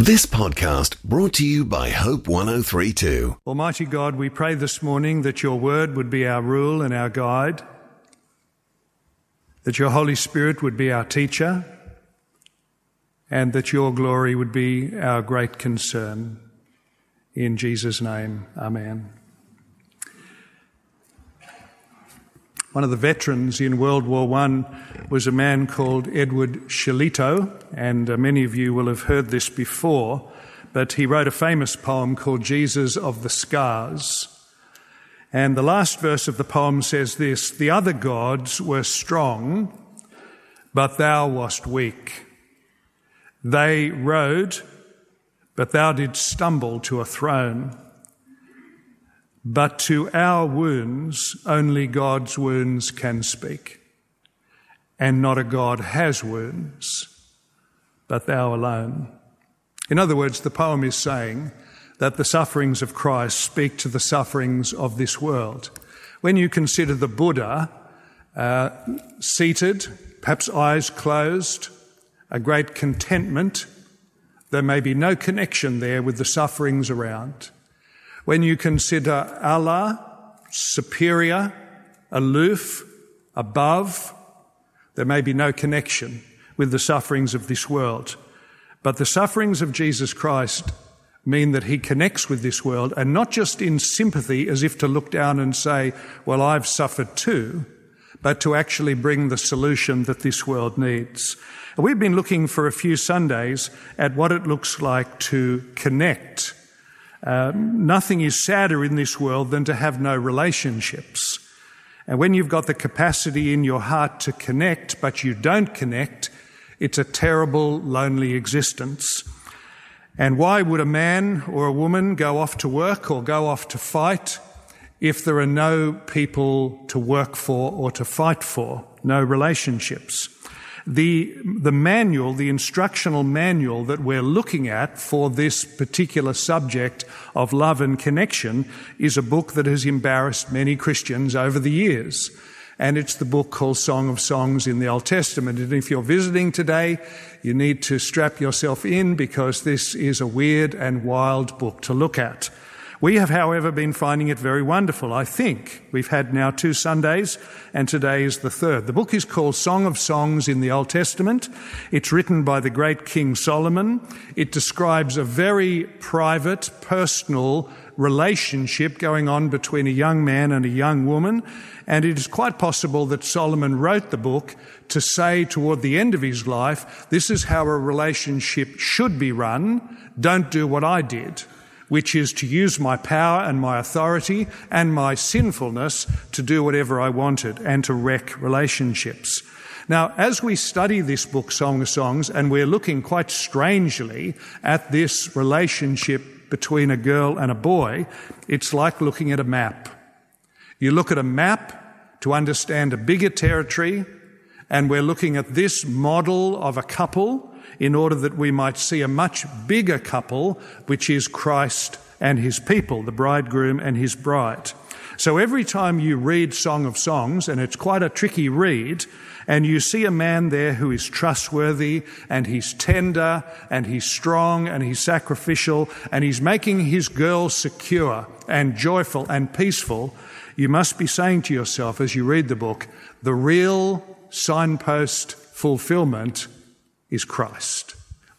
This podcast brought to you by Hope 1032. Almighty God, we pray this morning that your word would be our rule and our guide, that your Holy Spirit would be our teacher, and that your glory would be our great concern. In Jesus' name, Amen. One of the veterans in World War I was a man called Edward Shillito, and uh, many of you will have heard this before, but he wrote a famous poem called Jesus of the Scars. And the last verse of the poem says this The other gods were strong, but thou wast weak. They rode, but thou didst stumble to a throne. But to our wounds, only God's wounds can speak. And not a God has wounds, but thou alone. In other words, the poem is saying that the sufferings of Christ speak to the sufferings of this world. When you consider the Buddha uh, seated, perhaps eyes closed, a great contentment, there may be no connection there with the sufferings around. When you consider Allah superior, aloof, above, there may be no connection with the sufferings of this world. But the sufferings of Jesus Christ mean that he connects with this world and not just in sympathy as if to look down and say, well, I've suffered too, but to actually bring the solution that this world needs. We've been looking for a few Sundays at what it looks like to connect uh, nothing is sadder in this world than to have no relationships. And when you've got the capacity in your heart to connect, but you don't connect, it's a terrible, lonely existence. And why would a man or a woman go off to work or go off to fight if there are no people to work for or to fight for, no relationships? The, the manual, the instructional manual that we're looking at for this particular subject of love and connection is a book that has embarrassed many Christians over the years. And it's the book called Song of Songs in the Old Testament. And if you're visiting today, you need to strap yourself in because this is a weird and wild book to look at. We have, however, been finding it very wonderful, I think. We've had now two Sundays, and today is the third. The book is called Song of Songs in the Old Testament. It's written by the great King Solomon. It describes a very private, personal relationship going on between a young man and a young woman. And it is quite possible that Solomon wrote the book to say toward the end of his life, this is how a relationship should be run. Don't do what I did which is to use my power and my authority and my sinfulness to do whatever I wanted and to wreck relationships. Now, as we study this book, Song of Songs, and we're looking quite strangely at this relationship between a girl and a boy, it's like looking at a map. You look at a map to understand a bigger territory, and we're looking at this model of a couple in order that we might see a much bigger couple, which is Christ and his people, the bridegroom and his bride. So every time you read Song of Songs, and it's quite a tricky read, and you see a man there who is trustworthy and he's tender and he's strong and he's sacrificial and he's making his girl secure and joyful and peaceful, you must be saying to yourself as you read the book, the real signpost fulfillment is Christ.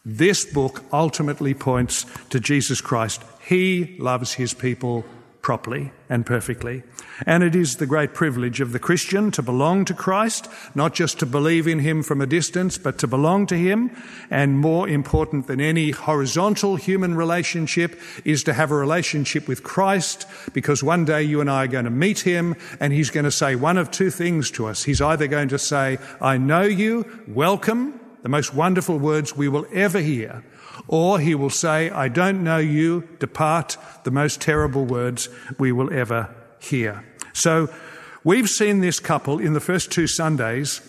This book ultimately points to Jesus Christ. He loves his people properly and perfectly. And it is the great privilege of the Christian to belong to Christ, not just to believe in him from a distance, but to belong to him. And more important than any horizontal human relationship is to have a relationship with Christ, because one day you and I are going to meet him and he's going to say one of two things to us. He's either going to say, I know you, welcome, the most wonderful words we will ever hear. Or he will say, I don't know you, depart, the most terrible words we will ever hear. So we've seen this couple in the first two Sundays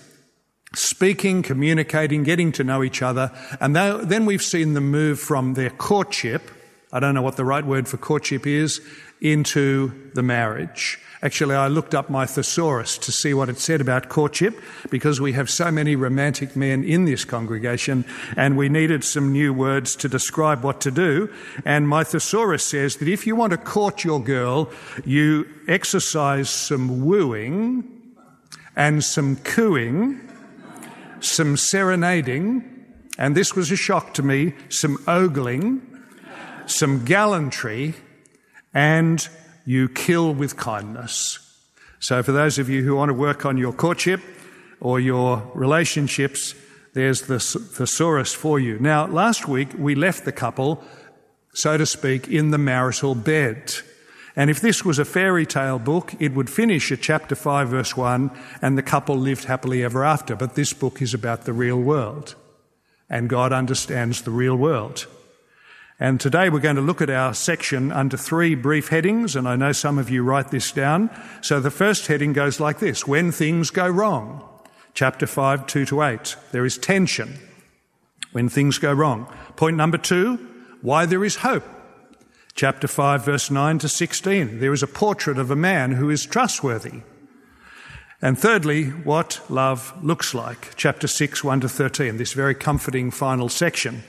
speaking, communicating, getting to know each other, and then we've seen them move from their courtship I don't know what the right word for courtship is, into the marriage. Actually, I looked up my thesaurus to see what it said about courtship because we have so many romantic men in this congregation and we needed some new words to describe what to do. And my thesaurus says that if you want to court your girl, you exercise some wooing and some cooing, some serenading, and this was a shock to me, some ogling, some gallantry, and you kill with kindness. So, for those of you who want to work on your courtship or your relationships, there's the thesaurus for you. Now, last week we left the couple, so to speak, in the marital bed. And if this was a fairy tale book, it would finish at chapter 5, verse 1, and the couple lived happily ever after. But this book is about the real world. And God understands the real world. And today we're going to look at our section under three brief headings, and I know some of you write this down. So the first heading goes like this When things go wrong. Chapter 5, 2 to 8. There is tension when things go wrong. Point number two, why there is hope. Chapter 5, verse 9 to 16. There is a portrait of a man who is trustworthy. And thirdly, what love looks like. Chapter 6, 1 to 13. This very comforting final section.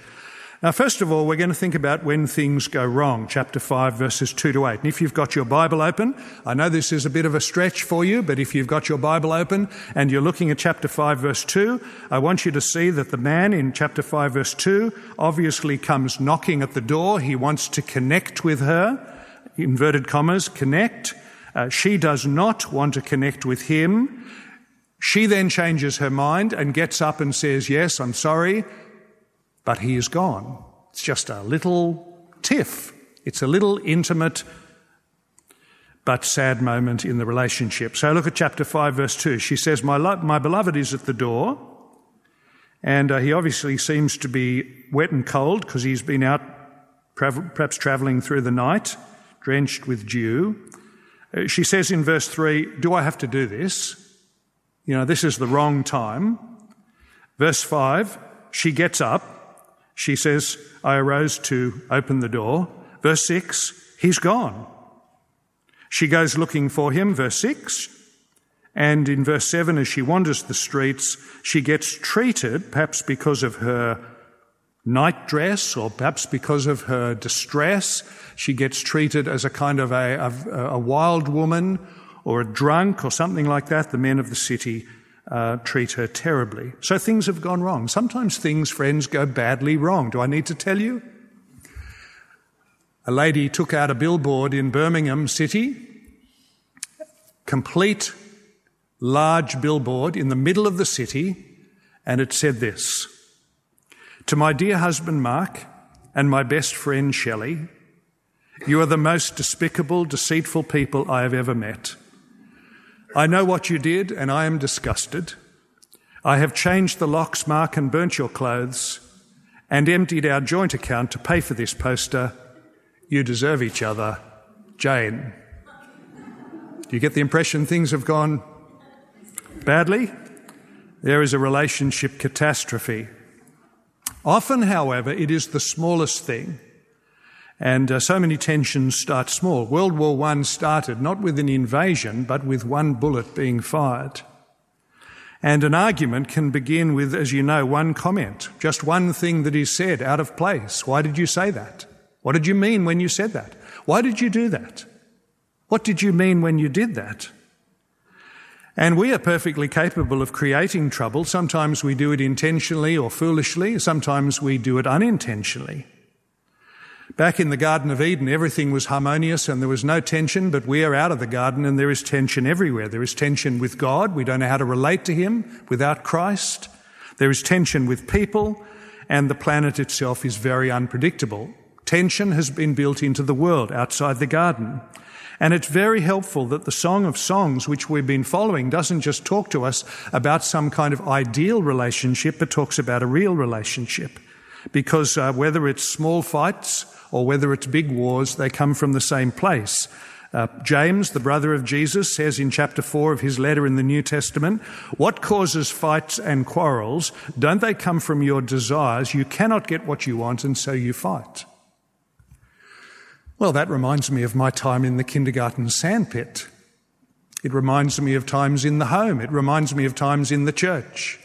Now, first of all, we're going to think about when things go wrong, chapter 5, verses 2 to 8. And if you've got your Bible open, I know this is a bit of a stretch for you, but if you've got your Bible open and you're looking at chapter 5, verse 2, I want you to see that the man in chapter 5, verse 2 obviously comes knocking at the door. He wants to connect with her, inverted commas, connect. Uh, she does not want to connect with him. She then changes her mind and gets up and says, Yes, I'm sorry but he is gone. It's just a little tiff. It's a little intimate but sad moment in the relationship. So look at chapter 5, verse 2. She says, My, lo- my beloved is at the door. And uh, he obviously seems to be wet and cold because he's been out perhaps traveling through the night, drenched with dew. Uh, she says in verse 3, Do I have to do this? You know, this is the wrong time. Verse 5, she gets up she says, I arose to open the door. Verse 6, he's gone. She goes looking for him. Verse 6. And in verse 7, as she wanders the streets, she gets treated, perhaps because of her night dress or perhaps because of her distress. She gets treated as a kind of a, a, a wild woman or a drunk or something like that. The men of the city uh, treat her terribly. So things have gone wrong. Sometimes things, friends, go badly wrong. Do I need to tell you? A lady took out a billboard in Birmingham City, complete large billboard in the middle of the city, and it said this To my dear husband Mark and my best friend Shelley, you are the most despicable, deceitful people I have ever met. I know what you did, and I am disgusted. I have changed the locks, Mark, and burnt your clothes, and emptied our joint account to pay for this poster. You deserve each other. Jane. Do you get the impression things have gone badly? There is a relationship catastrophe. Often, however, it is the smallest thing and uh, so many tensions start small. World War I started not with an invasion, but with one bullet being fired. And an argument can begin with, as you know, one comment, just one thing that is said out of place. Why did you say that? What did you mean when you said that? Why did you do that? What did you mean when you did that? And we are perfectly capable of creating trouble. Sometimes we do it intentionally or foolishly. Sometimes we do it unintentionally. Back in the Garden of Eden, everything was harmonious and there was no tension, but we are out of the garden and there is tension everywhere. There is tension with God. We don't know how to relate to Him without Christ. There is tension with people and the planet itself is very unpredictable. Tension has been built into the world outside the garden. And it's very helpful that the Song of Songs, which we've been following, doesn't just talk to us about some kind of ideal relationship, but talks about a real relationship. Because uh, whether it's small fights or whether it's big wars, they come from the same place. Uh, James, the brother of Jesus, says in chapter 4 of his letter in the New Testament, What causes fights and quarrels? Don't they come from your desires? You cannot get what you want, and so you fight. Well, that reminds me of my time in the kindergarten sandpit. It reminds me of times in the home. It reminds me of times in the church.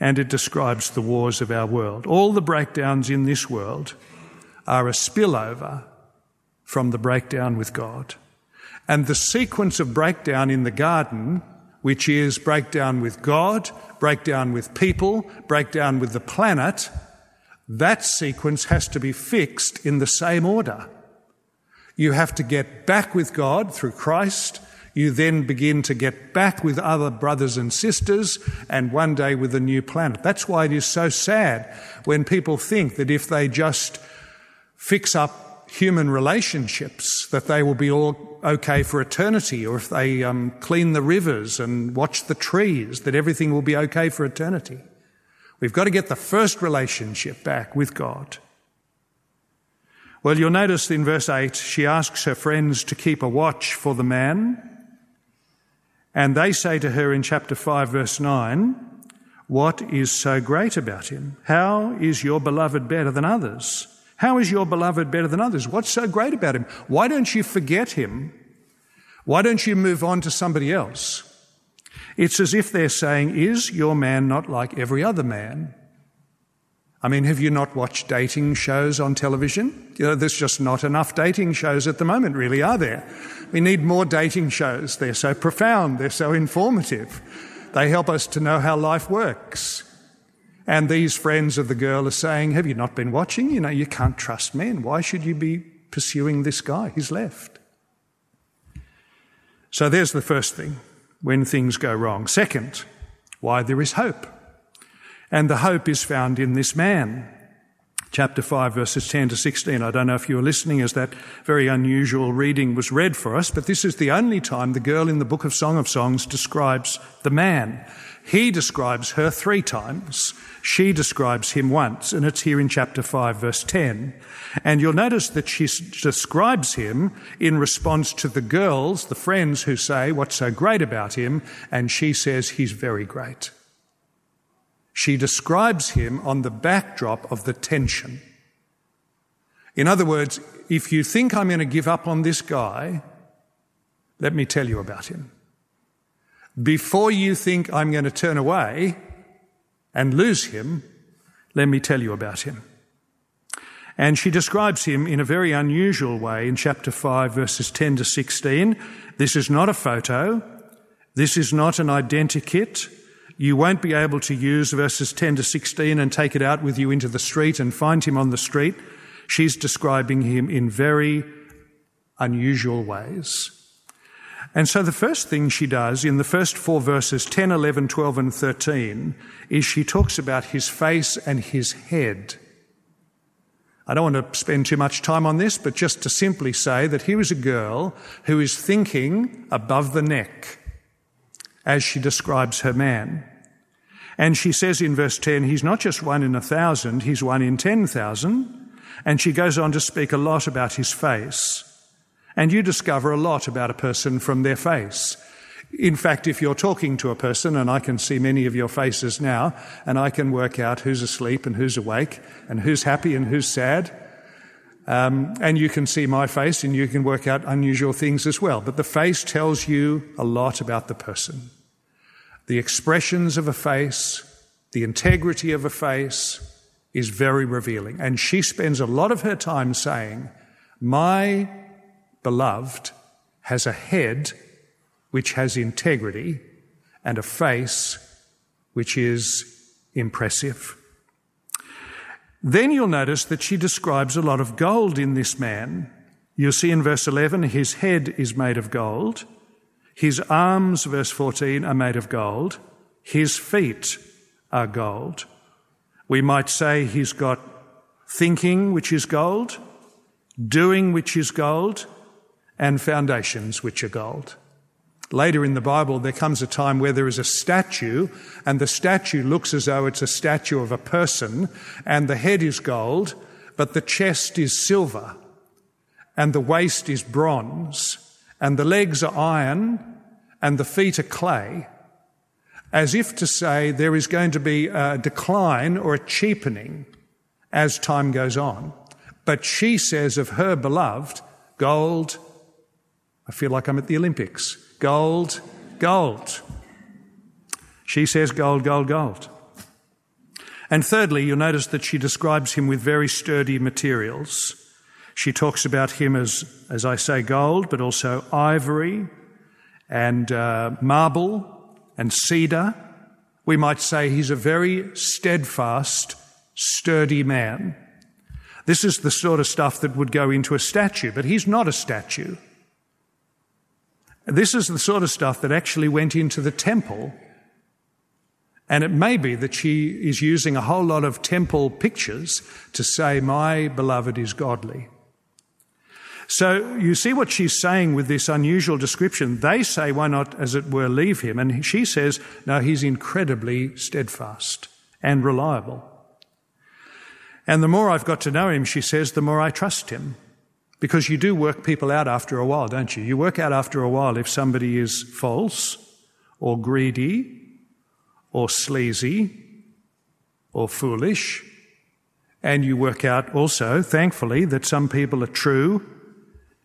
And it describes the wars of our world. All the breakdowns in this world are a spillover from the breakdown with God. And the sequence of breakdown in the garden, which is breakdown with God, breakdown with people, breakdown with the planet, that sequence has to be fixed in the same order. You have to get back with God through Christ. You then begin to get back with other brothers and sisters and one day with a new planet. That's why it is so sad when people think that if they just fix up human relationships, that they will be all okay for eternity, or if they um, clean the rivers and watch the trees, that everything will be okay for eternity. We've got to get the first relationship back with God. Well, you'll notice in verse 8, she asks her friends to keep a watch for the man. And they say to her in chapter 5, verse 9, What is so great about him? How is your beloved better than others? How is your beloved better than others? What's so great about him? Why don't you forget him? Why don't you move on to somebody else? It's as if they're saying, Is your man not like every other man? I mean, have you not watched dating shows on television? You know, there's just not enough dating shows at the moment, really, are there? We need more dating shows. They're so profound, they're so informative. They help us to know how life works. And these friends of the girl are saying, Have you not been watching? You know, you can't trust men. Why should you be pursuing this guy? He's left. So there's the first thing when things go wrong. Second, why there is hope. And the hope is found in this man. Chapter 5, verses 10 to 16. I don't know if you were listening as that very unusual reading was read for us, but this is the only time the girl in the book of Song of Songs describes the man. He describes her three times. She describes him once, and it's here in chapter 5, verse 10. And you'll notice that she describes him in response to the girls, the friends who say, What's so great about him? And she says, He's very great. She describes him on the backdrop of the tension. In other words, if you think I'm going to give up on this guy, let me tell you about him. Before you think I'm going to turn away, and lose him, let me tell you about him. And she describes him in a very unusual way in chapter 5, verses 10 to 16. This is not a photo. This is not an identikit. You won't be able to use verses 10 to 16 and take it out with you into the street and find him on the street. She's describing him in very unusual ways. And so the first thing she does in the first four verses, 10, 11, 12, and 13, is she talks about his face and his head. I don't want to spend too much time on this, but just to simply say that here is a girl who is thinking above the neck as she describes her man. And she says in verse 10, he's not just one in a thousand, he's one in 10,000. And she goes on to speak a lot about his face. And you discover a lot about a person from their face. In fact, if you're talking to a person, and I can see many of your faces now, and I can work out who's asleep and who's awake, and who's happy and who's sad, um, and you can see my face and you can work out unusual things as well. But the face tells you a lot about the person. The expressions of a face, the integrity of a face is very revealing. And she spends a lot of her time saying, My beloved has a head which has integrity and a face which is impressive. Then you'll notice that she describes a lot of gold in this man. You'll see in verse 11, his head is made of gold. His arms, verse 14, are made of gold. His feet are gold. We might say he's got thinking, which is gold, doing, which is gold, and foundations which are gold. Later in the Bible, there comes a time where there is a statue, and the statue looks as though it's a statue of a person, and the head is gold, but the chest is silver, and the waist is bronze, and the legs are iron, and the feet are clay, as if to say there is going to be a decline or a cheapening as time goes on. But she says of her beloved, gold, I feel like I'm at the Olympics, gold, gold. She says gold, gold, gold. And thirdly, you'll notice that she describes him with very sturdy materials. She talks about him as, as I say, gold, but also ivory and uh, marble and cedar. We might say he's a very steadfast, sturdy man. This is the sort of stuff that would go into a statue, but he's not a statue. This is the sort of stuff that actually went into the temple and it may be that she is using a whole lot of temple pictures to say, My beloved is godly. So you see what she's saying with this unusual description. They say, Why not, as it were, leave him? And she says, No, he's incredibly steadfast and reliable. And the more I've got to know him, she says, the more I trust him. Because you do work people out after a while, don't you? You work out after a while if somebody is false or greedy or sleazy or foolish. And you work out also, thankfully, that some people are true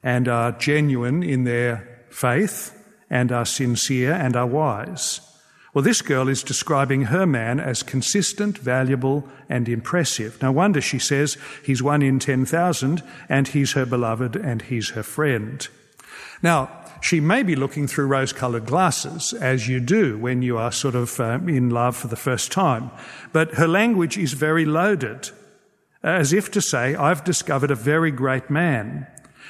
and are genuine in their faith and are sincere and are wise. Well, this girl is describing her man as consistent, valuable, and impressive. No wonder she says he's one in 10,000 and he's her beloved and he's her friend. Now, she may be looking through rose colored glasses, as you do when you are sort of um, in love for the first time. But her language is very loaded, as if to say, I've discovered a very great man.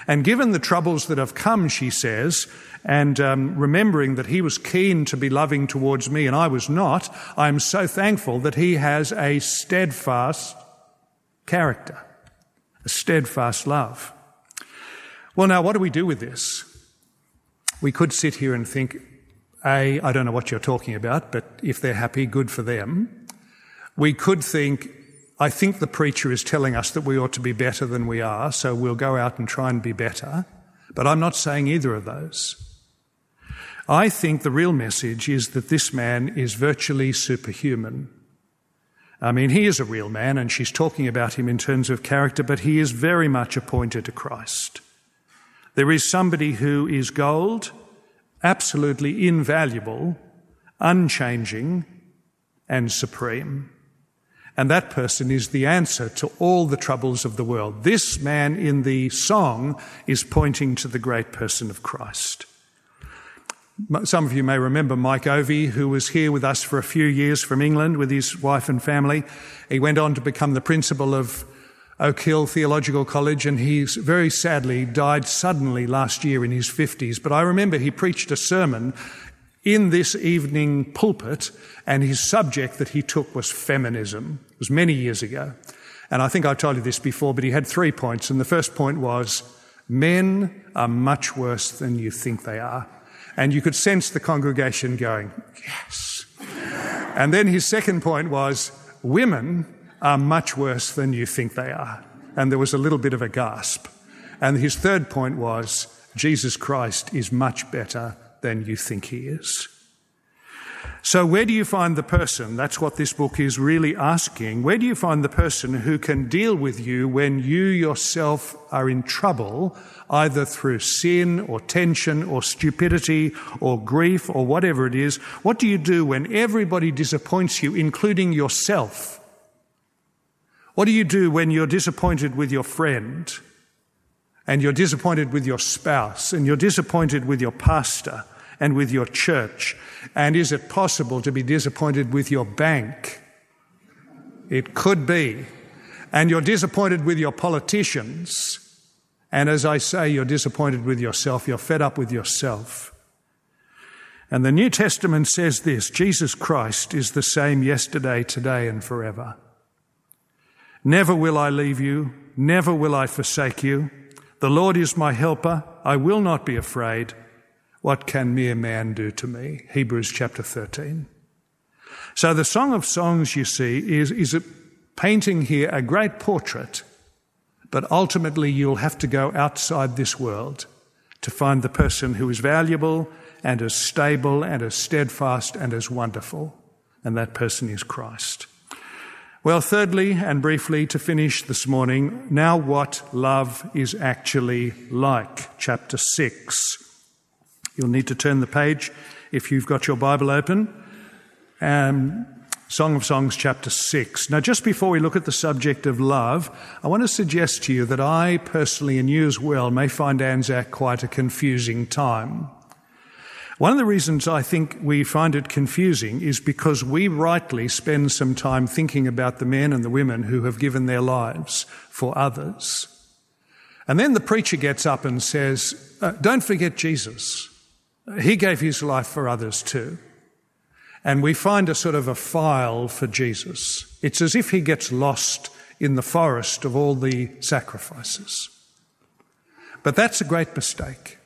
And given the troubles that have come, she says, and um, remembering that he was keen to be loving towards me and I was not, I'm so thankful that he has a steadfast character, a steadfast love. Well, now, what do we do with this? We could sit here and think, A, I don't know what you're talking about, but if they're happy, good for them. We could think, I think the preacher is telling us that we ought to be better than we are, so we'll go out and try and be better. But I'm not saying either of those. I think the real message is that this man is virtually superhuman. I mean, he is a real man, and she's talking about him in terms of character, but he is very much appointed to Christ. There is somebody who is gold, absolutely invaluable, unchanging, and supreme. And that person is the answer to all the troubles of the world. This man in the song is pointing to the great person of Christ. Some of you may remember Mike Ovey, who was here with us for a few years from England with his wife and family. He went on to become the principal of Oak Hill Theological College, and he very sadly died suddenly last year in his 50s. But I remember he preached a sermon in this evening pulpit, and his subject that he took was feminism. It was many years ago. And I think I've told you this before, but he had three points. And the first point was men are much worse than you think they are. And you could sense the congregation going, yes. And then his second point was women are much worse than you think they are. And there was a little bit of a gasp. And his third point was Jesus Christ is much better than you think he is. So, where do you find the person? That's what this book is really asking. Where do you find the person who can deal with you when you yourself are in trouble, either through sin or tension or stupidity or grief or whatever it is? What do you do when everybody disappoints you, including yourself? What do you do when you're disappointed with your friend and you're disappointed with your spouse and you're disappointed with your pastor and with your church? And is it possible to be disappointed with your bank? It could be. And you're disappointed with your politicians. And as I say, you're disappointed with yourself. You're fed up with yourself. And the New Testament says this Jesus Christ is the same yesterday, today, and forever. Never will I leave you, never will I forsake you. The Lord is my helper, I will not be afraid. What can mere man do to me? Hebrews chapter 13. So the Song of Songs, you see, is, is a, painting here a great portrait, but ultimately you'll have to go outside this world to find the person who is valuable and as stable and as steadfast and as wonderful. And that person is Christ. Well, thirdly, and briefly to finish this morning, now what love is actually like, chapter 6. You'll need to turn the page if you've got your Bible open. Um, Song of Songs, chapter 6. Now, just before we look at the subject of love, I want to suggest to you that I personally, and you as well, may find Anzac quite a confusing time. One of the reasons I think we find it confusing is because we rightly spend some time thinking about the men and the women who have given their lives for others. And then the preacher gets up and says, uh, Don't forget Jesus. He gave his life for others too. And we find a sort of a file for Jesus. It's as if he gets lost in the forest of all the sacrifices. But that's a great mistake.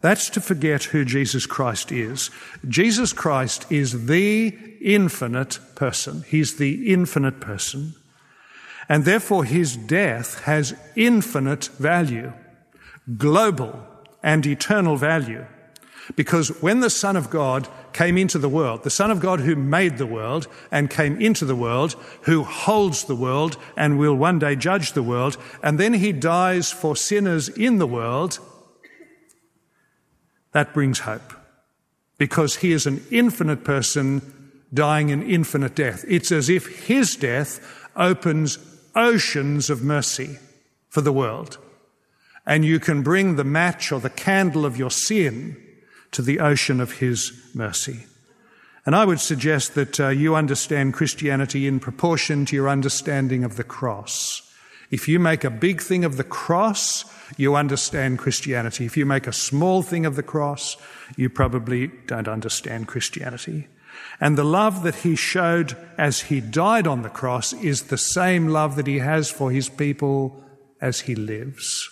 That's to forget who Jesus Christ is. Jesus Christ is the infinite person. He's the infinite person. And therefore his death has infinite value, global and eternal value. Because when the Son of God came into the world, the Son of God who made the world and came into the world, who holds the world and will one day judge the world, and then he dies for sinners in the world, that brings hope because he is an infinite person dying an infinite death. It's as if his death opens oceans of mercy for the world. And you can bring the match or the candle of your sin to the ocean of his mercy. And I would suggest that uh, you understand Christianity in proportion to your understanding of the cross. If you make a big thing of the cross, you understand Christianity. If you make a small thing of the cross, you probably don't understand Christianity. And the love that he showed as he died on the cross is the same love that he has for his people as he lives.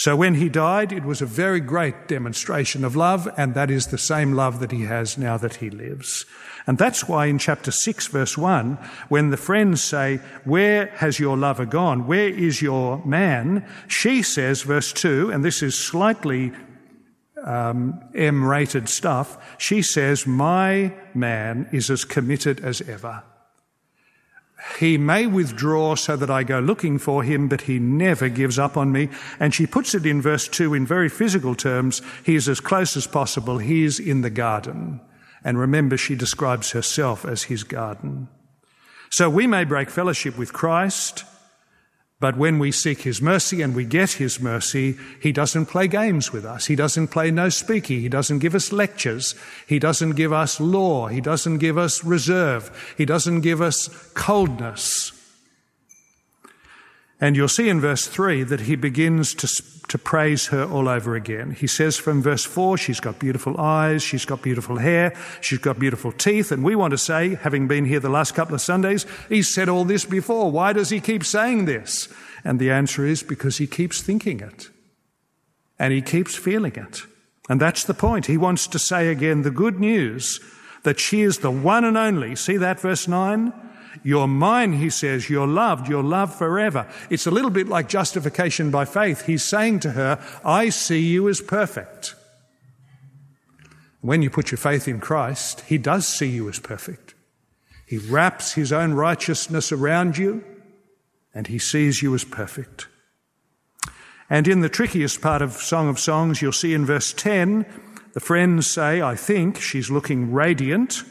So when he died, it was a very great demonstration of love, and that is the same love that he has now that he lives. And that's why in chapter 6, verse 1, when the friends say, Where has your lover gone? Where is your man? She says, verse 2, and this is slightly um, M rated stuff, she says, My man is as committed as ever. He may withdraw so that I go looking for him, but he never gives up on me. And she puts it in verse 2 in very physical terms. He is as close as possible. He is in the garden. And remember, she describes herself as his garden. So we may break fellowship with Christ, but when we seek His mercy and we get His mercy, He doesn't play games with us. He doesn't play no speaky. He doesn't give us lectures. He doesn't give us law. He doesn't give us reserve. He doesn't give us coldness. And you'll see in verse 3 that he begins to, to praise her all over again. He says from verse 4, she's got beautiful eyes, she's got beautiful hair, she's got beautiful teeth. And we want to say, having been here the last couple of Sundays, he's said all this before. Why does he keep saying this? And the answer is because he keeps thinking it. And he keeps feeling it. And that's the point. He wants to say again the good news that she is the one and only. See that verse 9? You're mine, he says. You're loved. You're loved forever. It's a little bit like justification by faith. He's saying to her, I see you as perfect. When you put your faith in Christ, he does see you as perfect. He wraps his own righteousness around you and he sees you as perfect. And in the trickiest part of Song of Songs, you'll see in verse 10, the friends say, I think she's looking radiant,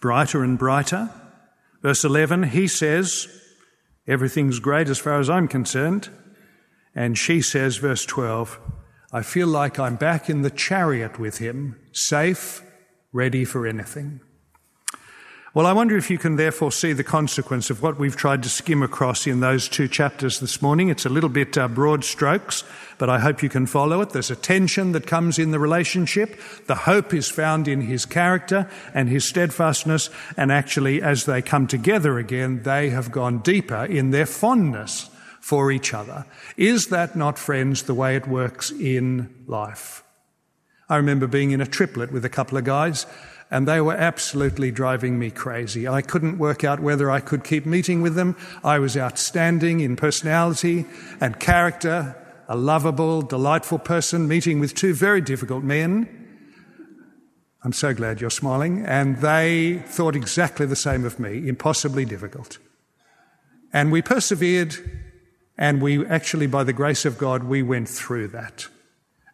brighter and brighter. Verse 11, he says, Everything's great as far as I'm concerned. And she says, verse 12, I feel like I'm back in the chariot with him, safe, ready for anything. Well, I wonder if you can therefore see the consequence of what we've tried to skim across in those two chapters this morning. It's a little bit uh, broad strokes, but I hope you can follow it. There's a tension that comes in the relationship. The hope is found in his character and his steadfastness. And actually, as they come together again, they have gone deeper in their fondness for each other. Is that not, friends, the way it works in life? I remember being in a triplet with a couple of guys and they were absolutely driving me crazy. I couldn't work out whether I could keep meeting with them. I was outstanding in personality and character, a lovable, delightful person, meeting with two very difficult men. I'm so glad you're smiling. And they thought exactly the same of me, impossibly difficult. And we persevered, and we actually, by the grace of God, we went through that.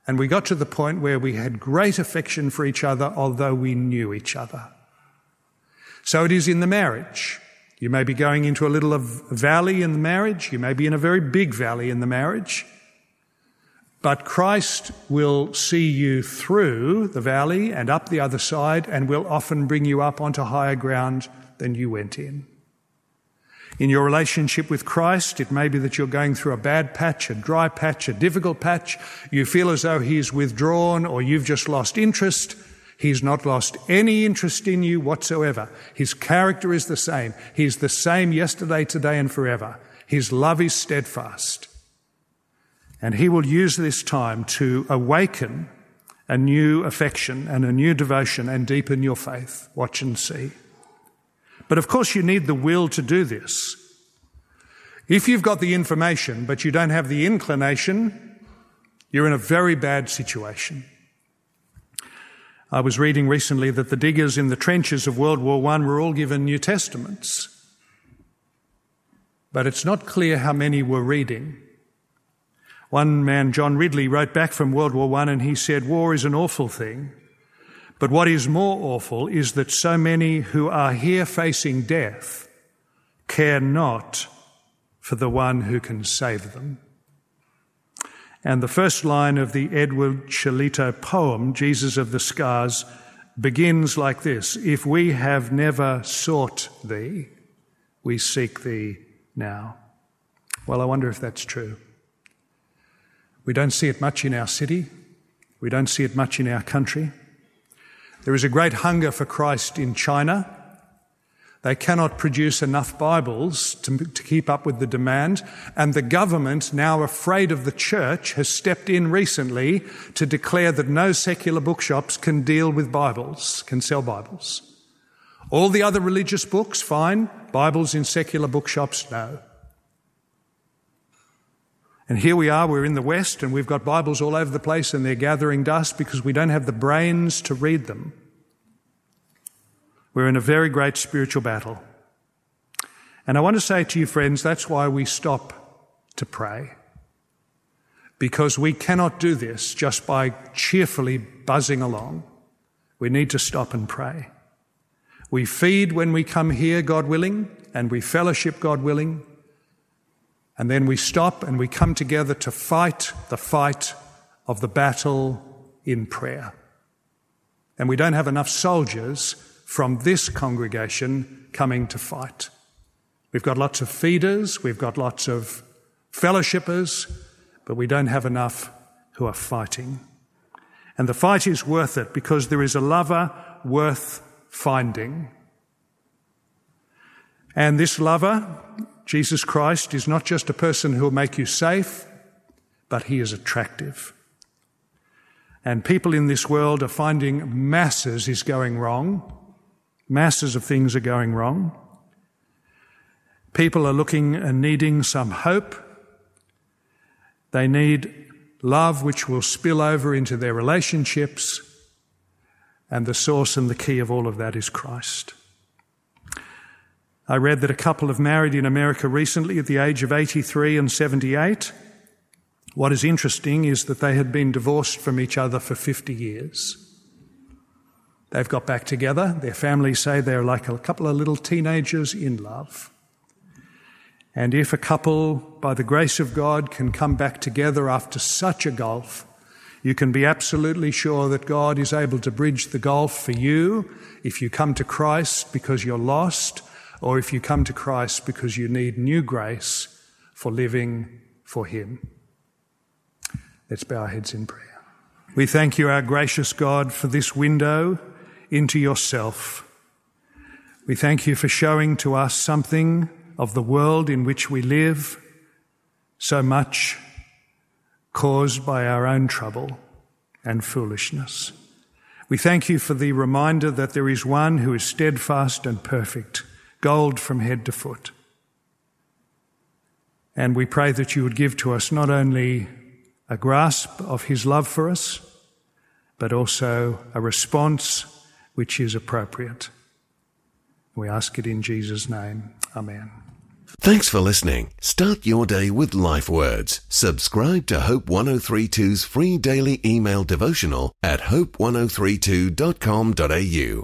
And we got to the point where we had great affection for each other, although we knew each other. So it is in the marriage. You may be going into a little valley in the marriage. You may be in a very big valley in the marriage. But Christ will see you through the valley and up the other side and will often bring you up onto higher ground than you went in. In your relationship with Christ, it may be that you're going through a bad patch, a dry patch, a difficult patch. You feel as though He's withdrawn or you've just lost interest. He's not lost any interest in you whatsoever. His character is the same. He's the same yesterday, today, and forever. His love is steadfast. And He will use this time to awaken a new affection and a new devotion and deepen your faith. Watch and see. But of course, you need the will to do this. If you've got the information, but you don't have the inclination, you're in a very bad situation. I was reading recently that the diggers in the trenches of World War I were all given New Testaments. But it's not clear how many were reading. One man, John Ridley, wrote back from World War I and he said, War is an awful thing. But what is more awful is that so many who are here facing death care not for the one who can save them. And the first line of the Edward Shillito poem, Jesus of the Scars, begins like this If we have never sought thee, we seek thee now. Well, I wonder if that's true. We don't see it much in our city, we don't see it much in our country. There is a great hunger for Christ in China. They cannot produce enough Bibles to, to, keep up with the demand. And the government, now afraid of the church, has stepped in recently to declare that no secular bookshops can deal with Bibles, can sell Bibles. All the other religious books, fine. Bibles in secular bookshops, no. And here we are, we're in the West, and we've got Bibles all over the place, and they're gathering dust because we don't have the brains to read them. We're in a very great spiritual battle. And I want to say to you, friends, that's why we stop to pray. Because we cannot do this just by cheerfully buzzing along. We need to stop and pray. We feed when we come here, God willing, and we fellowship, God willing. And then we stop and we come together to fight the fight of the battle in prayer. And we don't have enough soldiers from this congregation coming to fight. We've got lots of feeders, we've got lots of fellowshippers, but we don't have enough who are fighting. And the fight is worth it because there is a lover worth finding. And this lover Jesus Christ is not just a person who will make you safe, but he is attractive. And people in this world are finding masses is going wrong. Masses of things are going wrong. People are looking and needing some hope. They need love which will spill over into their relationships. And the source and the key of all of that is Christ. I read that a couple have married in America recently at the age of 83 and 78. What is interesting is that they had been divorced from each other for 50 years. They've got back together. Their families say they're like a couple of little teenagers in love. And if a couple, by the grace of God, can come back together after such a gulf, you can be absolutely sure that God is able to bridge the gulf for you if you come to Christ because you're lost or if you come to Christ because you need new grace for living for Him. Let's bow our heads in prayer. We thank you, our gracious God, for this window into yourself. We thank you for showing to us something of the world in which we live, so much caused by our own trouble and foolishness. We thank you for the reminder that there is one who is steadfast and perfect gold from head to foot. And we pray that you would give to us not only a grasp of his love for us but also a response which is appropriate. We ask it in Jesus' name. Amen. Thanks for listening. Start your day with life words. Subscribe to Hope 1032's free daily email devotional at hope1032.com.au.